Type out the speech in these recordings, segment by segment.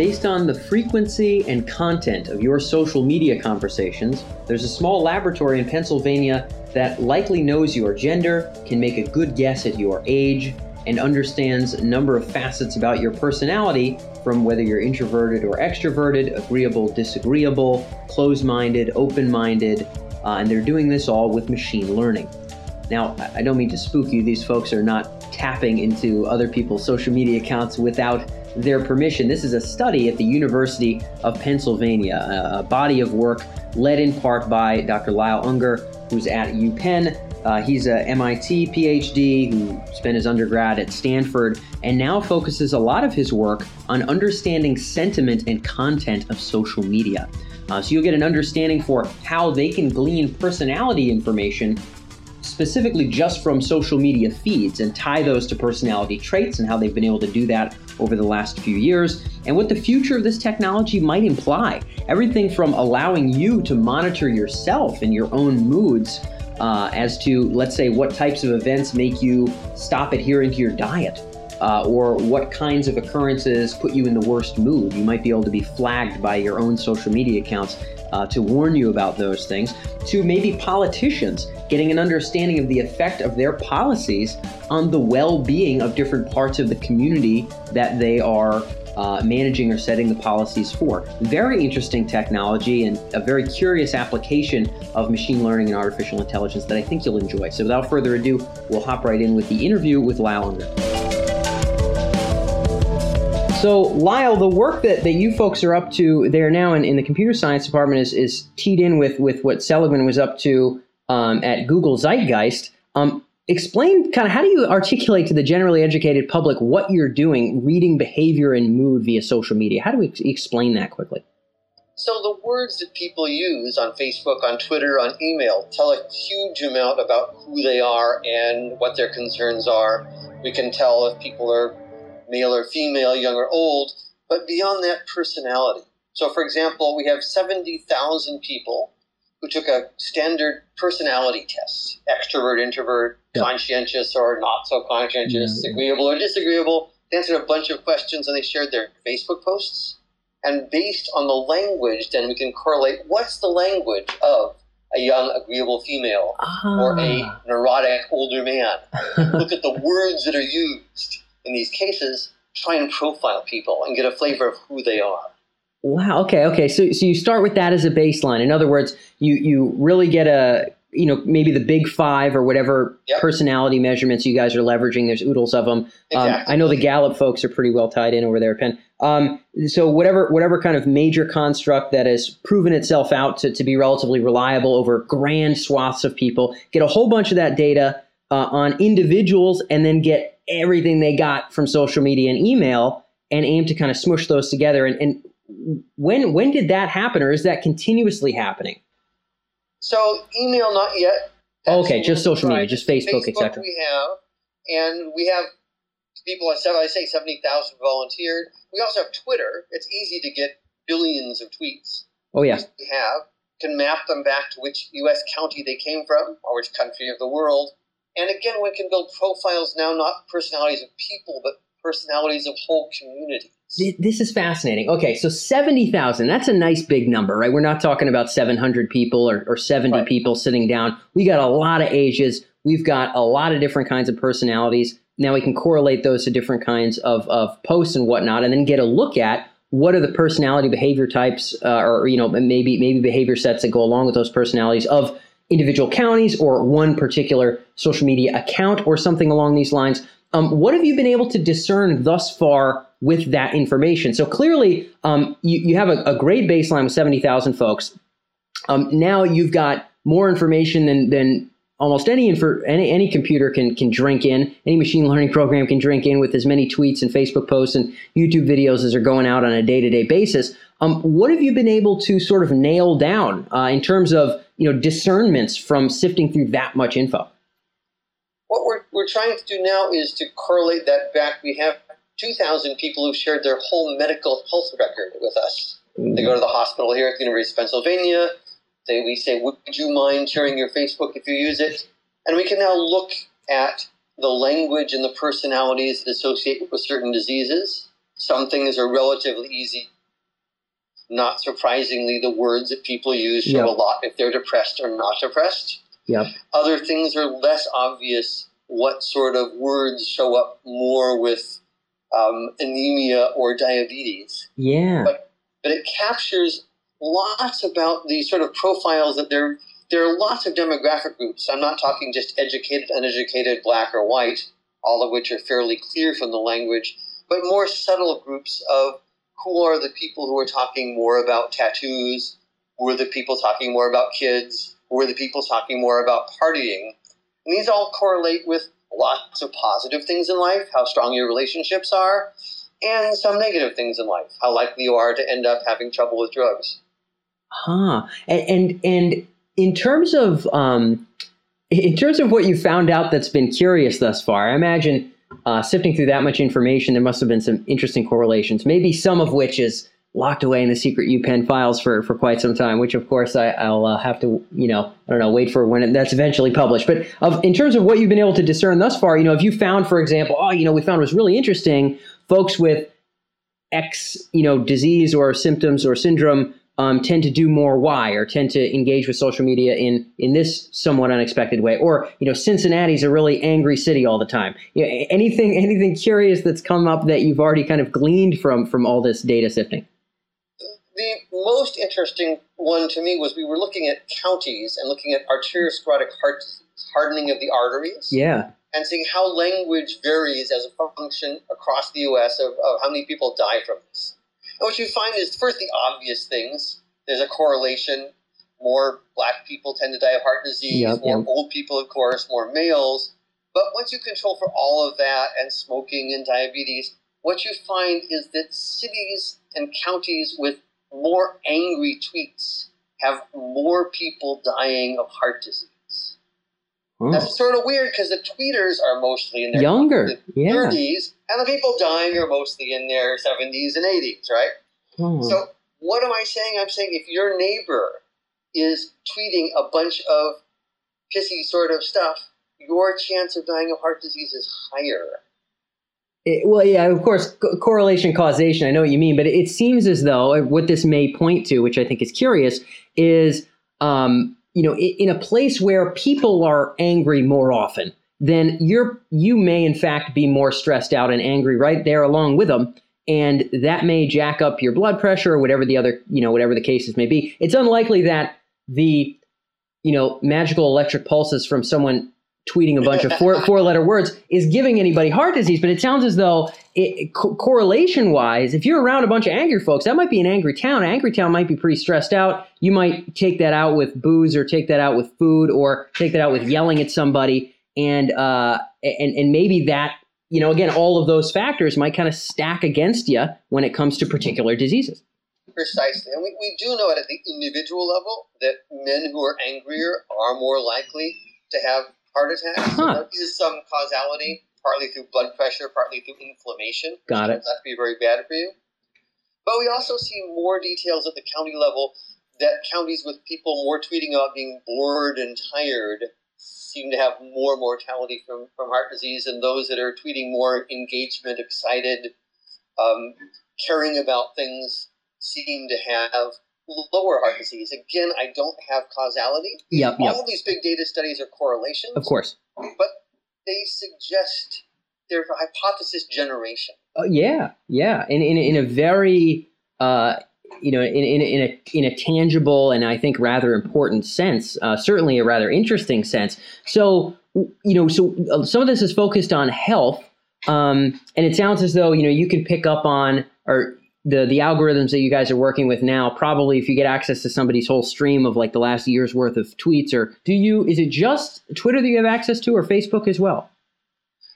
Based on the frequency and content of your social media conversations, there's a small laboratory in Pennsylvania that likely knows your gender, can make a good guess at your age, and understands a number of facets about your personality from whether you're introverted or extroverted, agreeable, disagreeable, closed minded, open minded, uh, and they're doing this all with machine learning. Now, I don't mean to spook you, these folks are not tapping into other people's social media accounts without their permission. This is a study at the University of Pennsylvania, a body of work led in part by Dr. Lyle Ungar, who's at UPenn. Uh, he's a MIT PhD who spent his undergrad at Stanford and now focuses a lot of his work on understanding sentiment and content of social media. Uh, so you'll get an understanding for how they can glean personality information specifically just from social media feeds and tie those to personality traits and how they've been able to do that over the last few years and what the future of this technology might imply. Everything from allowing you to monitor yourself and your own moods uh, as to, let's say, what types of events make you stop adhering to your diet. Uh, or what kinds of occurrences put you in the worst mood. You might be able to be flagged by your own social media accounts uh, to warn you about those things, to maybe politicians getting an understanding of the effect of their policies on the well being of different parts of the community that they are uh, managing or setting the policies for. Very interesting technology and a very curious application of machine learning and artificial intelligence that I think you'll enjoy. So, without further ado, we'll hop right in with the interview with Lyle Ungar. So, Lyle, the work that, that you folks are up to there now in, in the computer science department is, is teed in with, with what Seligman was up to um, at Google Zeitgeist. Um, explain kind of how do you articulate to the generally educated public what you're doing reading behavior and mood via social media? How do we ex- explain that quickly? So, the words that people use on Facebook, on Twitter, on email tell a huge amount about who they are and what their concerns are. We can tell if people are male or female, young or old, but beyond that, personality. So, for example, we have 70,000 people who took a standard personality test extrovert, introvert, yep. conscientious or not so conscientious, mm-hmm. agreeable or disagreeable. They answered a bunch of questions and they shared their Facebook posts. And based on the language, then we can correlate what's the language of a young, agreeable female or a ah. neurotic older man. Look at the words that are used in these cases, try and profile people and get a flavor of who they are. Wow. Okay. Okay. So, so you start with that as a baseline. In other words, you you really get a you know maybe the big five or whatever yep. personality measurements you guys are leveraging. There's oodles of them. Um, exactly. Um, I know the Gallup folks are pretty well tied in over there, Penn. Um, so whatever whatever kind of major construct that has proven itself out to, to be relatively reliable over grand swaths of people, get a whole bunch of that data uh, on individuals, and then get everything they got from social media and email and aim to kind of smush those together. And, and when when did that happen, or is that continuously happening? So email, not yet. That's okay, just social media, just Facebook, Facebook etc. We have, and we have people. I say seventy thousand volunteered. We also have Twitter. It's easy to get billions of tweets. Oh yeah, we have can map them back to which U.S. county they came from or which country of the world. And again, we can build profiles now, not personalities of people, but personalities of whole communities. This is fascinating. Okay, so 70,000, that's a nice big number, right? We're not talking about 700 people or, or 70 right. people sitting down. We got a lot of ages. We've got a lot of different kinds of personalities. Now we can correlate those to different kinds of, of posts and whatnot, and then get a look at what are the personality behavior types, uh, or you know, maybe maybe behavior sets that go along with those personalities of individual counties or one particular social media account or something along these lines. Um, what have you been able to discern thus far with that information? So clearly, um, you, you, have a, a, great baseline with 70,000 folks. Um, now you've got more information than, than almost any, infor- any any computer can can drink in. Any machine learning program can drink in with as many tweets and Facebook posts and YouTube videos as are going out on a day to day basis. Um, what have you been able to sort of nail down uh, in terms of you know discernments from sifting through that much info? What we're, we're trying to do now is to correlate that back. We have 2,000 people who've shared their whole medical health record with us. Mm. They go to the hospital here at the University of Pennsylvania. They, we say, would you mind sharing your Facebook if you use it? And we can now look at the language and the personalities that associate with certain diseases. Some things are relatively easy. Not surprisingly, the words that people use show Yep. a lot if they're depressed or not depressed. Yep. Other things are less obvious. What sort of words show up more with um, anemia or diabetes? Yeah. but it captures lots about the sort of profiles that there there are lots of demographic groups. I'm not talking just educated, uneducated, black or white, all of which are fairly clear from the language, but more subtle groups of who are the people who are talking more about tattoos, who are the people talking more about kids, who are the people talking more about partying. And these all correlate with lots of positive things in life, how strong your relationships are, and some negative things in life, how likely you are to end up having trouble with drugs. Huh. And and, and in terms of um, in terms of what you found out that's been curious thus far, I imagine uh, sifting through that much information, there must have been some interesting correlations. Maybe some of which is locked away in the secret UPenn files for, for quite some time. Which, of course, I, I'll uh, have to you know I don't know wait for when it, that's eventually published. But of in terms of what you've been able to discern thus far, you know, if you found, for example, oh, you know, we found was really interesting, folks with X, you know, disease or symptoms or syndrome um, tend to do more Y or tend to engage with social media in in this somewhat unexpected way. Or you know, Cincinnati's a really angry city all the time. You know, anything anything curious that's come up that you've already kind of gleaned from from all this data sifting. The most interesting one to me was we were looking at counties and looking at arteriosclerotic heart disease, hardening of the arteries, Yeah. and seeing how language varies as a function across the U.S. of, of how many people die from this. And what you find is first the obvious things. There's a correlation. More black people tend to die of heart disease. Yep, more yep. old people, of course. More males. But once you control for all of that and smoking and diabetes, what you find is that cities and counties with more angry tweets have more people dying of heart disease. Oh. That's sort of weird because the tweeters are mostly in their Younger. Yeah. 30s, and the people dying are mostly in their 70s and 80s, right? Oh. So, what am I saying? I'm saying if your neighbor is tweeting a bunch of pissy sort of stuff, your chance of dying of heart disease is higher. It- well, yeah, of course, co- correlation causation. I know what you mean, but it seems as though uh, what this may point to, which I think is curious, is um, you know, in a place where people are angry more often, then you're you may in fact be more stressed out and angry right there along with them, and that may jack up your blood pressure or whatever the other you know whatever the cases may be. It's unlikely that the you know magical electric pulses from someone tweeting a bunch of four four letter words is giving anybody heart disease, but it sounds as though it, co- correlation wise, if you're around a bunch of angry folks, that might be an angry town. An angry town might be pretty stressed out. You might take that out with booze, or take that out with food, or take that out with yelling at somebody, and uh, and and maybe that you know again, all of those factors might kind of stack against you when it comes to particular diseases. Precisely. And we, we do know it at the individual level that men who are angrier are more likely to have heart attacks. Huh. There is some causality, partly through blood pressure, partly through inflammation. Got it. That to be very bad for you. But we also see more details at the county level that counties with people more tweeting about being bored and tired seem to have more mortality from, from heart disease, and those that are tweeting more engagement, excited, um, caring about things seem to have lower heart disease. Again, I don't have causality. Yep, yep. All of these big data studies are correlations, Of course. but they suggest they're hypothesis generation. Uh, yeah, yeah, in in in a very uh, you know in in in a in a tangible and I think rather important sense, uh, certainly a rather interesting sense. So you know, so uh, some of this is focused on health, um, and it sounds as though you know you can pick up on or the the algorithms that you guys are working with now. Probably, if you get access to somebody's whole stream of like the last year's worth of tweets, or do you? Is it just Twitter that you have access to, or Facebook as well?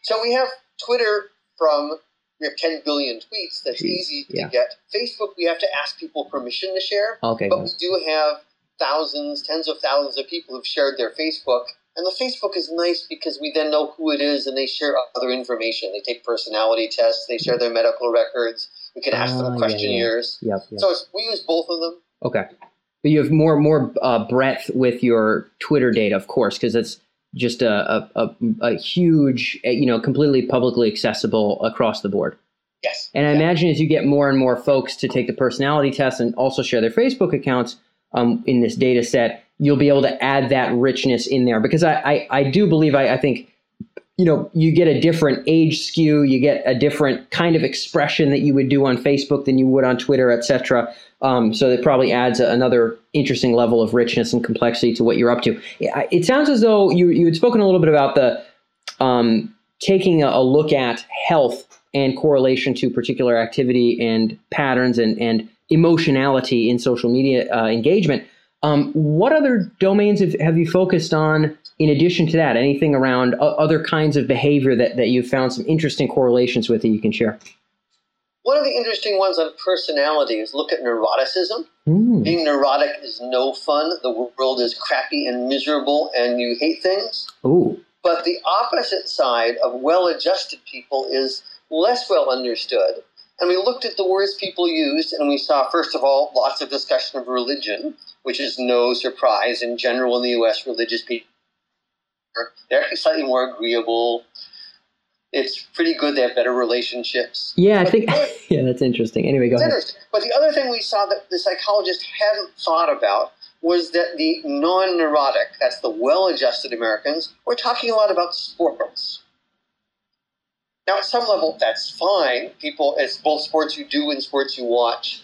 So we have Twitter from we have 10 billion tweets. That's Jeez, easy yeah. to get. Facebook, we have to ask people permission to share, Okay, but we do have thousands, tens of thousands of people who've shared their Facebook. And the Facebook is nice because we then know who it is and they share other information. They take personality tests, they share their medical records. We can ask Ah, them yeah, questionnaires. yep, yep. So it's, we use both of them. Okay. But you have more more uh, breadth with your Twitter data, of course, because it's just a, a, a, huge, uh, you know, completely publicly accessible across the board. Yes. And I yeah. imagine as you get more and more folks to take the personality test and also share their Facebook accounts um, in this data set, you'll be able to add that richness in there. Because I, I, I do believe, I, I think, you know, you get a different age skew, you get a different kind of expression that you would do on Facebook than you would on Twitter, et cetera. Um, so it probably adds a, another interesting level of richness and complexity to what you're up to. It, it sounds as though you, you had spoken a little bit about the um, taking a, a look at health and correlation to particular activity and patterns and, and emotionality in social media uh, engagement. Um, what other domains have, have you focused on in addition to that? Anything around other kinds of behavior that, that you've found some interesting correlations with that you can share? One of the interesting ones on personality is look at neuroticism. Mm. Being neurotic is no fun. The world is crappy and miserable, and you hate things. Ooh. But the opposite side of well adjusted people is less well understood. And we looked at the words people used, and we saw, first of all, lots of discussion of religion, which is no surprise. In general, in the US, religious people they're actually slightly more agreeable. It's pretty good. They have better relationships. Yeah, I think, other- yeah, that's interesting. Anyway, go ahead. But the other thing we saw that the psychologist hadn't thought about was that the non neurotic, that's the well adjusted Americans, were talking a lot about sports. Now, at some level, that's fine. People, it's both sports you do and sports you watch.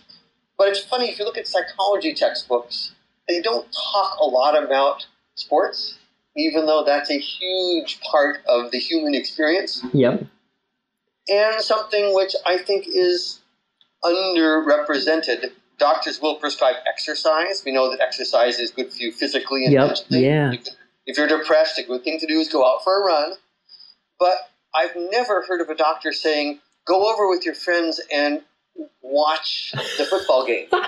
But it's funny, if you look at psychology textbooks, they don't talk a lot about sports, even though that's a huge part of the human experience Yep. and something which I think is underrepresented. Doctors will prescribe exercise. We know that exercise is good for you physically and Yep, mentally. yeah. If you're depressed, a good thing to do is go out for a run. But I've never heard of a doctor saying, go over with your friends and watch the football game.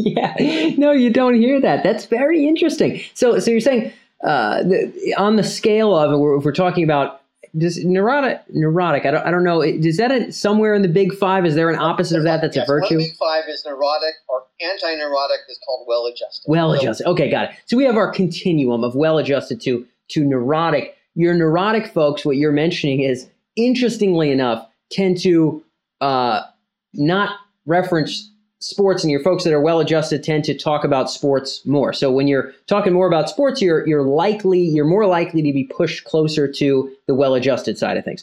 Yeah, no, you don't hear that. That's very interesting. So, so you're saying uh, the, on the scale of, if we're talking about does neurotic, neurotic. I don't, I don't know. Is that a, somewhere in the big five? Is there an opposite of that? That's Yes, a virtue. One big five is neurotic, or anti-neurotic is called well-adjusted. Well So- adjusted. Okay, got it. So we have our continuum of well adjusted to to neurotic. Your neurotic folks, what you're mentioning is interestingly enough, tend to uh, not reference sports, and your folks that are well adjusted tend to talk about sports more. So when you're talking more about sports, you're you're likely you're more likely to be pushed closer to the well adjusted side of things.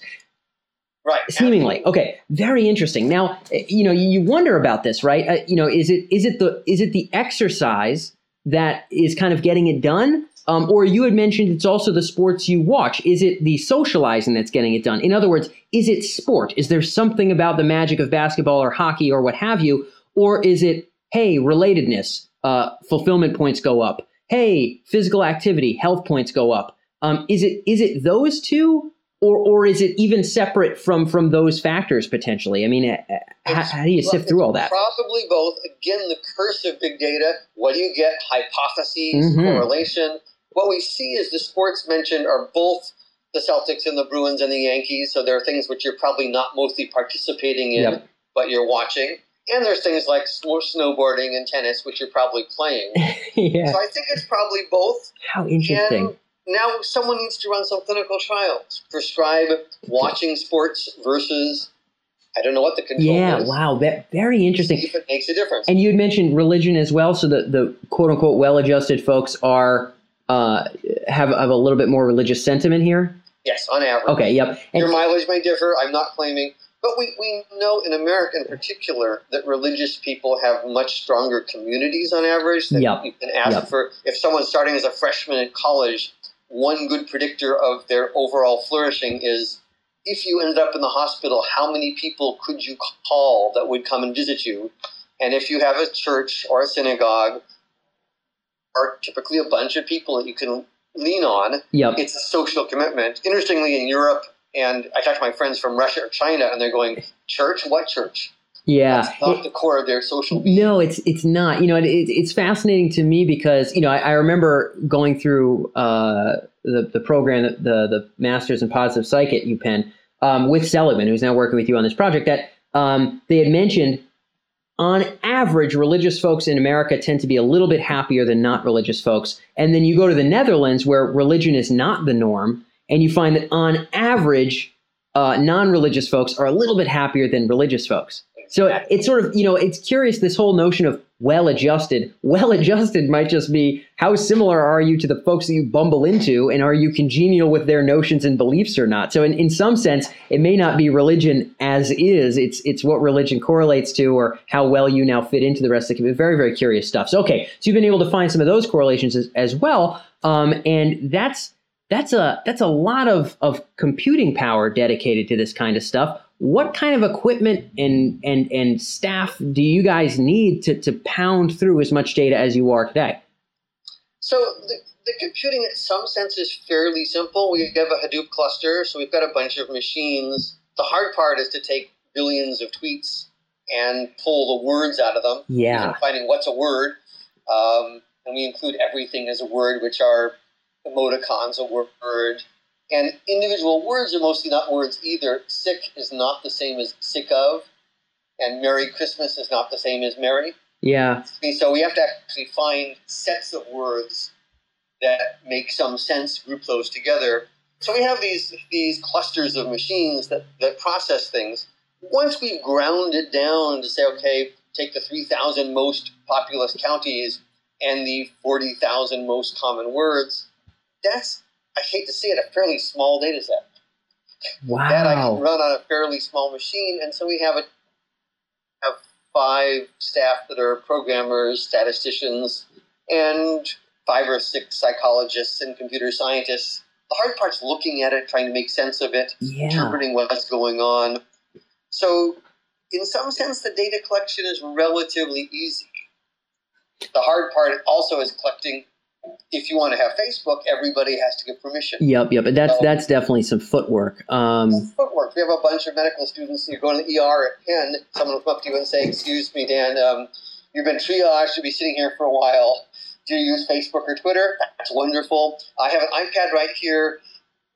Right. Seemingly, okay, very interesting. Now, eh, you know, you wonder about this, right? Uh, you know, is it is it the is it the exercise that is kind of getting it done, um, or you had mentioned it's also the sports you watch? Is it the socializing that's getting it done? In other words, is it sport? Is there something about the magic of basketball or hockey or what have you, or is it hey relatedness, uh, fulfillment points go up? Hey, physical activity, health points go up. Um, is it is it those two? or or is it even separate from from those factors potentially? I mean, uh, uh, how, how do you sift through all that? Probably both. Again, the curse of big data. What do you get? Hypotheses, Mhm. correlation. What we see is the sports mentioned are both the Celtics and the Bruins and the Yankees. So there are things which you're probably not mostly participating in, Yep. but you're watching. And there's things like snow- snowboarding and tennis, which you're probably playing. yeah, So I think it's probably both. how interesting. And now someone needs to run some clinical trials. Prescribe watching sports versus, I don't know what the control Yeah, is. wow, that very interesting. If it makes a difference. And you had mentioned religion as well, so the the quote unquote well adjusted folks are uh, have have a little bit more religious sentiment here. yes, on average. Okay, yep. And, Your mileage may differ. I'm not claiming. But we, we know in America in particular that religious people have much stronger communities on average. That Yep. You can ask Yep. for, if someone's starting as a freshman in college, one good predictor of their overall flourishing is if you ended up in the hospital, how many people could you call that would come and visit you? And if you have a church or a synagogue, are typically a bunch of people that you can lean on, yep. it's a social commitment. Interestingly, in Europe, and I talk to my friends from Russia or China, and they're going, "Church? What church?" Yeah. That's not the core of their social being. No, it's it's not. You know, it, it, it's fascinating to me because you know I, I remember going through uh, the the program, the the Masters in Positive Psych at UPenn um, with Seligman, who's now working with you on this project. That um, they had mentioned, on average, religious folks in America tend to be a little bit happier than not religious folks, and then you go to the Netherlands where religion is not the norm, and you find that on average. uh, non-religious folks are a little bit happier than religious folks. So it's sort of, you know, it's curious this whole notion of well adjusted. Well adjusted might just be how similar are you to the folks that you bumble into, and are you congenial with their notions and beliefs or not? So, in, in some sense, it may not be religion as is, it's, it's what religion correlates to or how well you now fit into the rest of the community. Very, very curious stuff. So, okay, so you've been able to find some of those correlations as, as well. Um, and that's that's a that's a lot of, of computing power dedicated to this kind of stuff what kind of equipment and and and staff do you guys need to, to pound through as much data as you are today? So the, the computing in some sense is fairly simple. We have a Hadoop cluster, so we've got a bunch of machines. The hard part is to take billions of tweets and pull the words out of them. Yeah. finding what's a word. Um, and we include everything as a word, which are emoticons, a word, and individual words are mostly not words either. Sick is not the same as sick of, and Merry Christmas is not the same as Merry. Yeah. So we have to actually find sets of words that make some sense, group those together. So we have these these clusters of machines that, that process things. Once we've ground it down to say, okay, take the 3,000 most populous counties and the 40,000 most common words, that's I hate to see it, a fairly small data set. Wow. That I can run on a fairly small machine, and so we have a have five staff that are programmers, statisticians, and five or six psychologists and computer scientists. The hard part's looking at it, trying to make sense of it, yeah. interpreting what's going on. So, in some sense, the data collection is relatively easy. The hard part also is collecting if you want to have Facebook, everybody has to get permission. Yep, yep. And that's so, that's definitely some footwork. Um, footwork. We have a bunch of medical students. You go to the ER at Penn, someone will come up to you and say, "Excuse me, Dan, um, you've been triaged to be sitting here for a while. Do you use Facebook or Twitter? That's wonderful. I have an iPad right here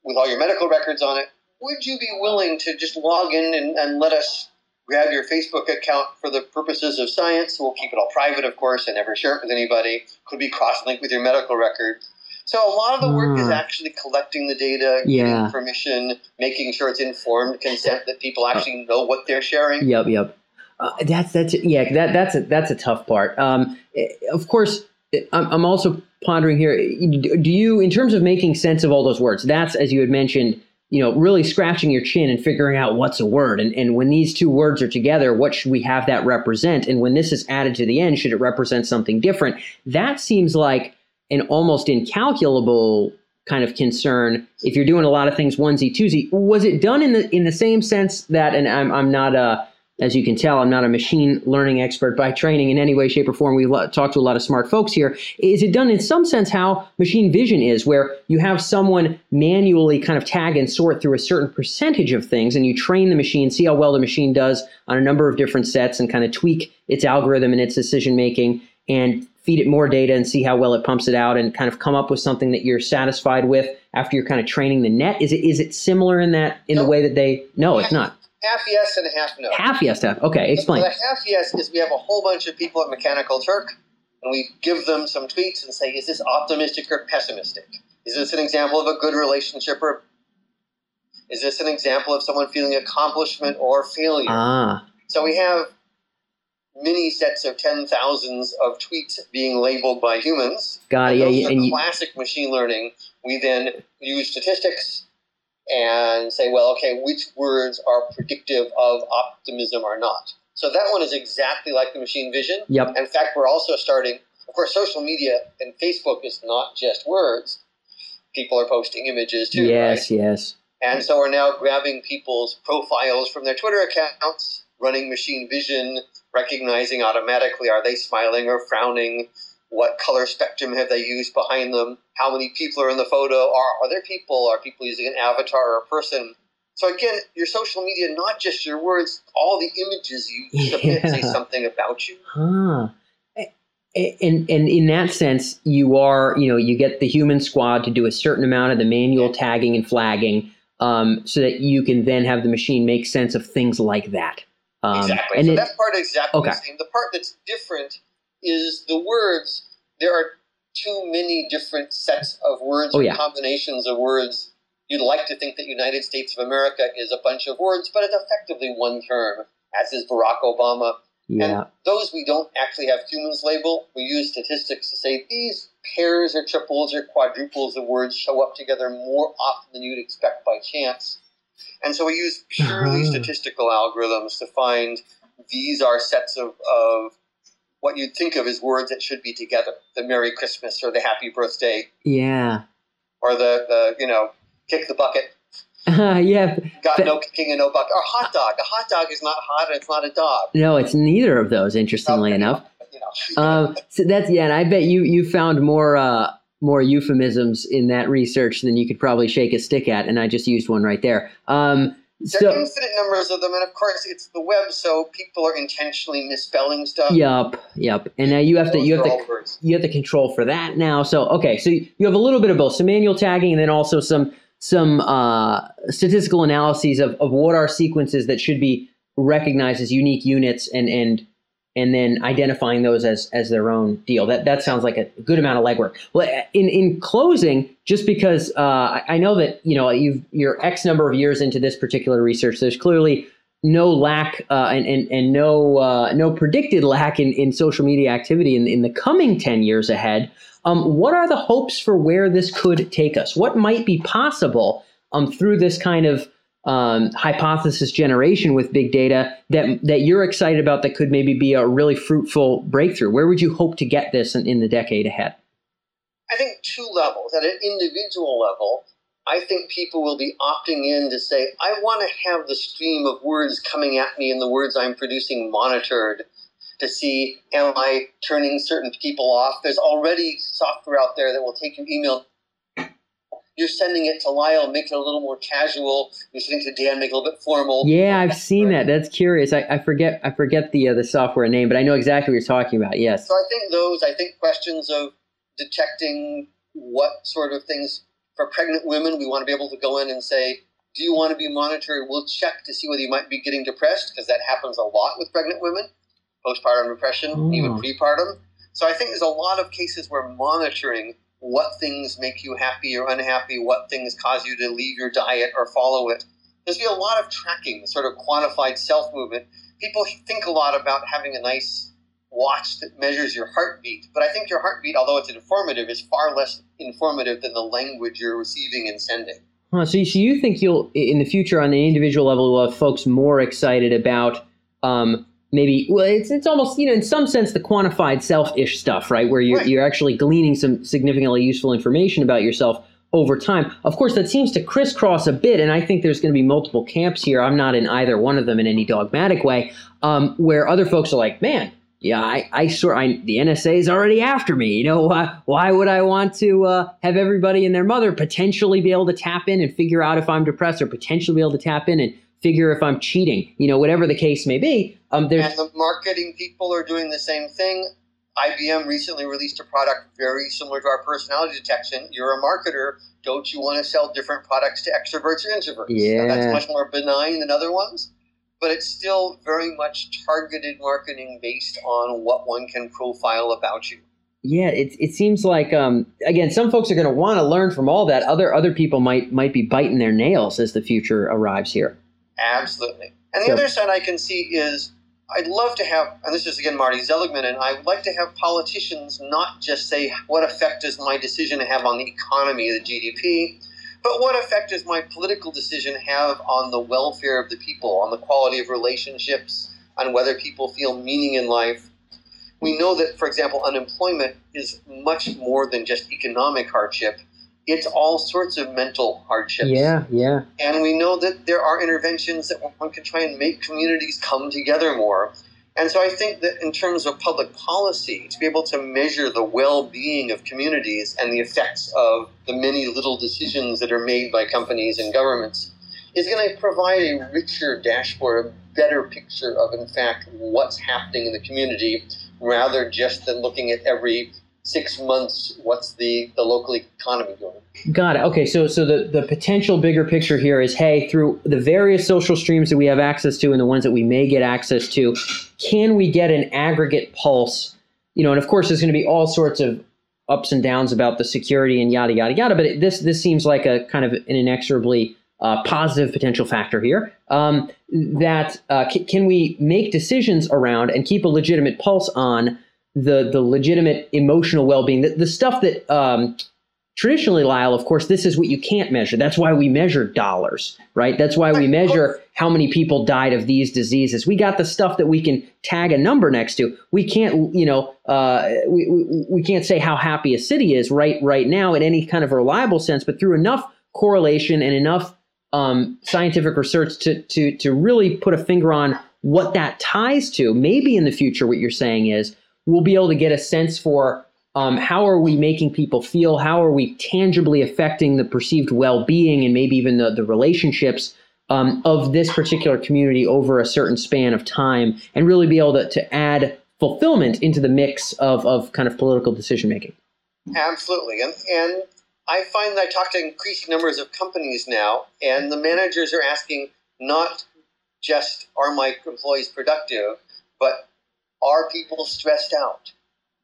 with all your medical records on it. Would you be willing to just log in and, and let us grab your Facebook account for the purposes of science. We'll keep it all private, of course, and never share it with anybody. Could be cross-linked with your medical record. So a lot of the work is hmm. actually collecting the data, yeah. getting permission, making sure it's informed consent that people actually know what they're sharing. Yep, yep. Uh, that's that's yeah. That that's a, that's a tough part. Um, eh, of course, eh, I'm, I'm also pondering here. Do you, in terms of making sense of all those words, that's as you had mentioned you know, really scratching your chin and figuring out what's a word. And, and when these two words are together, what should we have that represent? And when this is added to the end, should it represent something different? That seems like an almost incalculable kind of concern if you're doing a lot of things onesie twosie. Was it done in the in the same sense that, and I'm I'm not a as you can tell, I'm not a machine learning expert by training in any way, shape, or form. We've talked to a lot of smart folks here. Is it done in some sense how machine vision is, where you have someone manually kind of tag and sort through a certain percentage of things, and you train the machine, see how well the machine does on a number of different sets, and kind of tweak its algorithm and its decision making, and feed it more data and see how well it pumps it out, and kind of come up with something that you're satisfied with after you're kind of training the net? Is it is it similar in that in no. the way that they? No, it's not half yes and half no. Half yes, half. Okay, explain. So the half yes is we have a whole bunch of people at Mechanical Turk, and we give them some tweets and say, is this optimistic or pessimistic? Is this an example of a good relationship or is this an example of someone feeling accomplishment or failure? Ah. So we have many sets of ten thousands of tweets being labeled by humans. Got it. Yeah, yeah, and classic you... machine learning. We then use statistics and say, well, okay, which words are predictive of optimism or not. So that one is exactly like the machine vision. Yep. In fact, we're also starting, of course, social media and Facebook is not just words. People are posting images too. Yes, right? yes. And so we're now grabbing people's profiles from their Twitter accounts, running machine vision, recognizing automatically are they smiling or frowning, what color spectrum have they used behind them, how many people are in the photo, are, are there people, are people using an avatar or a person? So again, your social media, not just your words, all the images you submit yeah. say something about you. Huh. And, and in that sense, you are, you know, you get the human squad to do a certain amount of the manual tagging and flagging um, so that you can then have the machine make sense of things like that. Um, exactly. And so it, that part is exactly okay. the same. The part that's different is the words. There are too many different sets of words oh, or yeah. combinations of words You'd like to think that United States of America is a bunch of words, but it's effectively one term, as is Barack Obama. Yeah. And those we don't actually have humans label. We use statistics to say these pairs or triples or quadruples of words show up together more often than you'd expect by chance. And so we use purely Uh-huh. statistical algorithms to find these are sets of, of what you'd think of as words that should be together the Merry Christmas or the Happy Birthday Yeah. or the, the you know, kick the bucket, yeah. got Th- no kicking and no bucket, or hot dog. A hot dog is not hot and it's not a dog. No, it's neither of those. Interestingly enough. You know. Um, so that's yeah, and I bet you you found more uh, more euphemisms in that research than you could probably shake a stick at, and I just used one right there. Um, There are infinite numbers of them, and of course, it's the web, so people are intentionally misspelling stuff. yup, yup, and now you have to you have to words. you have to control for that now. So okay, so you you have a little bit of both, some manual tagging, and then also some some uh, statistical analyses of, of what are sequences that should be recognized as unique units, and and and then identifying those as as their own deal. That that sounds like a good amount of legwork. Well, in in closing, just because uh, I, know that you know you've you're X number of years into this particular research, there's clearly no lack uh, and, and and no uh, no predicted lack in, in social media activity in, in the coming ten years ahead. Um, what are the hopes for where this could take us? What might be possible um, through this kind of um, hypothesis generation with big data that that you're excited about that could maybe be a really fruitful breakthrough? Where would you hope to get this in, in the decade ahead? I think two levels. At an individual level, I think people will be opting in to say, I want to have the stream of words coming at me and the words I'm producing monitored to see, am I turning certain people off? There's already software out there that will take your email. You're sending it to Lyle, make it a little more casual. You're sending it to Dan, make it a little bit formal. Yeah, I've seen that. That's curious. I, I forget I forget the uh, the software name, but I know exactly what you're talking about. Yes. So I think those, I think questions of detecting what sort of things for pregnant women, we want to be able to go in and say, do you want to be monitored? We'll check to see whether you might be getting depressed, because that happens a lot with pregnant women, postpartum depression, Oh. even prepartum. So I think there's a lot of cases where monitoring what things make you happy or unhappy, what things cause you to leave your diet or follow it. There's be a lot of tracking, sort of quantified self movement. People think a lot about having a nice watch that measures your heartbeat, but I think your heartbeat, although it's informative, is far less informative than the language you're receiving and sending. Huh, so, so you think you'll in the future on an individual level will have folks more excited about um, maybe well it's it's almost you know in some sense the quantified self-ish stuff right where you're Right. you're actually gleaning some significantly useful information about yourself over time. Of course, that seems to crisscross a bit, and I think there's going to be multiple camps here. I'm not in either one of them in any dogmatic way, um, where other folks are like, man. Yeah, I, I sort I the NSA is already after me. You know, why, why would I want to uh, have everybody and their mother potentially be able to tap in and figure out if I'm depressed, or potentially be able to tap in and figure if I'm cheating? You know, whatever the case may be. Um, there's And the marketing people are doing the same thing. IBM recently released a product very similar to our personality detection. You're a marketer. Don't you want to sell different products to extroverts or introverts? Now, Yeah. that's much more benign than other ones, but it's still very much targeted marketing based on what one can profile about you. Yeah, it it seems like um, again, some folks are going to want to learn from all that. Other other people might might be biting their nails as the future arrives here. Absolutely. And the So- other side I can see is I'd love to have, and this is again Marty Seligman, and I would like to have politicians not just say, what effect does my decision have on the economy, the GDP, but what effect does my political decision have on the welfare of the people, on the quality of relationships, on whether people feel meaning in life? We know that, for example, unemployment is much more than just economic hardship. It's all sorts of mental hardships. Yeah, yeah. And we know that there are interventions that one can try and make communities come together more. And so I think that in terms of public policy, to be able to measure the well being of communities and the effects of the many little decisions that are made by companies and governments is going to provide a richer dashboard, a better picture of, in fact, what's happening in the community rather just than looking at every six months what's the, the local economy doing. Got it. Okay, so so the the potential bigger picture here is, hey, through the various social streams that we have access to and the ones that we may get access to, can we get an aggregate pulse? You know, and of course, there's going to be all sorts of ups and downs about the security and yada yada yada. But it, this this seems like a kind of an inexorably uh, positive potential factor here. Um, that uh, c- can we make decisions around and keep a legitimate pulse on the the legitimate emotional well being, the, the stuff that um, traditionally, Lyle, of course, this is what you can't measure. That's why we measure dollars, right? That's why we measure how many people died of these diseases. We got the stuff that we can tag a number next to. We can't, you know, uh, we, we, we can't say how happy a city is right right now in any kind of reliable sense, but through enough correlation and enough um, scientific research to to to really put a finger on what that ties to. Maybe in the future, what you're saying is we'll be able to get a sense for um, how are we making people feel? How are we tangibly affecting the perceived well being and maybe even the, the relationships um, of this particular community over a certain span of time and really be able to, to add fulfillment into the mix of, of kind of political decision making? Absolutely. And, and I find that I talk to increasing numbers of companies now, and the managers are asking not just are my employees productive, but are people stressed out?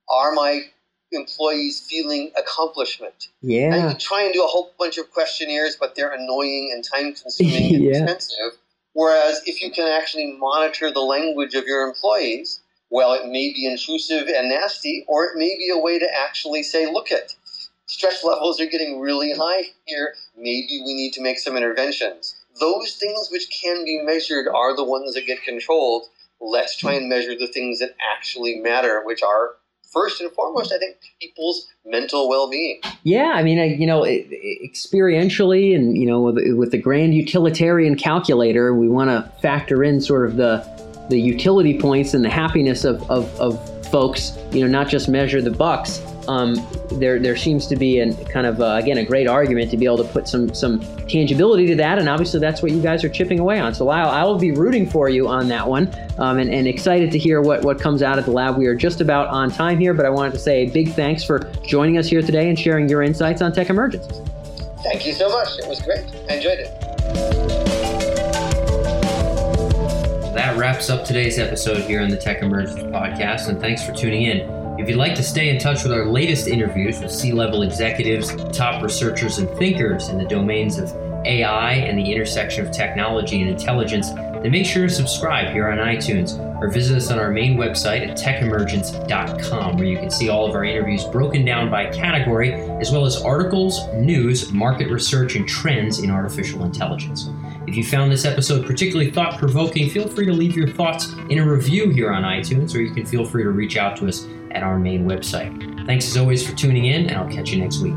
Are my employees feeling accomplishment. Yeah. And you try and do a whole bunch of questionnaires, but they're annoying and time consuming and yeah. expensive. Whereas if you can actually monitor the language of your employees, well, it may be intrusive and nasty, or it may be a way to actually say, look at stress levels are getting really high here. Maybe we need to make some interventions. Those things which can be measured are the ones that get controlled. Let's try and measure the things that actually matter, which are first and foremost, I think people's mental well-being. Yeah, I mean, you know, experientially, and you know, with, with the grand utilitarian calculator, we want to factor in sort of the the utility points and the happiness of, of, of folks. You know, not just measure the bucks um, there there seems to be a kind of uh, again a great argument to be able to put some some tangibility to that, and obviously that's what you guys are chipping away on. So Lyle, I will be rooting for you on that one, um, and, and excited to hear what what comes out of the lab. We are just about on time here, but I wanted to say a big thanks for joining us here today and sharing your insights on Tech Emergence. Thank you so much. It was great. I enjoyed it. That wraps up today's episode here on the Tech Emergence podcast, and thanks for tuning in. If you'd like to stay in touch with our latest interviews with C level executives, top researchers, and thinkers in the domains of AI and the intersection of technology and intelligence, then make sure to subscribe here on iTunes or visit us on our main website at techemergence.com, where you can see all of our interviews broken down by category, as well as articles, news, market research, and trends in artificial intelligence. If you found this episode particularly thought provoking, feel free to leave your thoughts in a review here on iTunes, or you can feel free to reach out to us at our main website. Thanks as always for tuning in, and I'll catch you next week.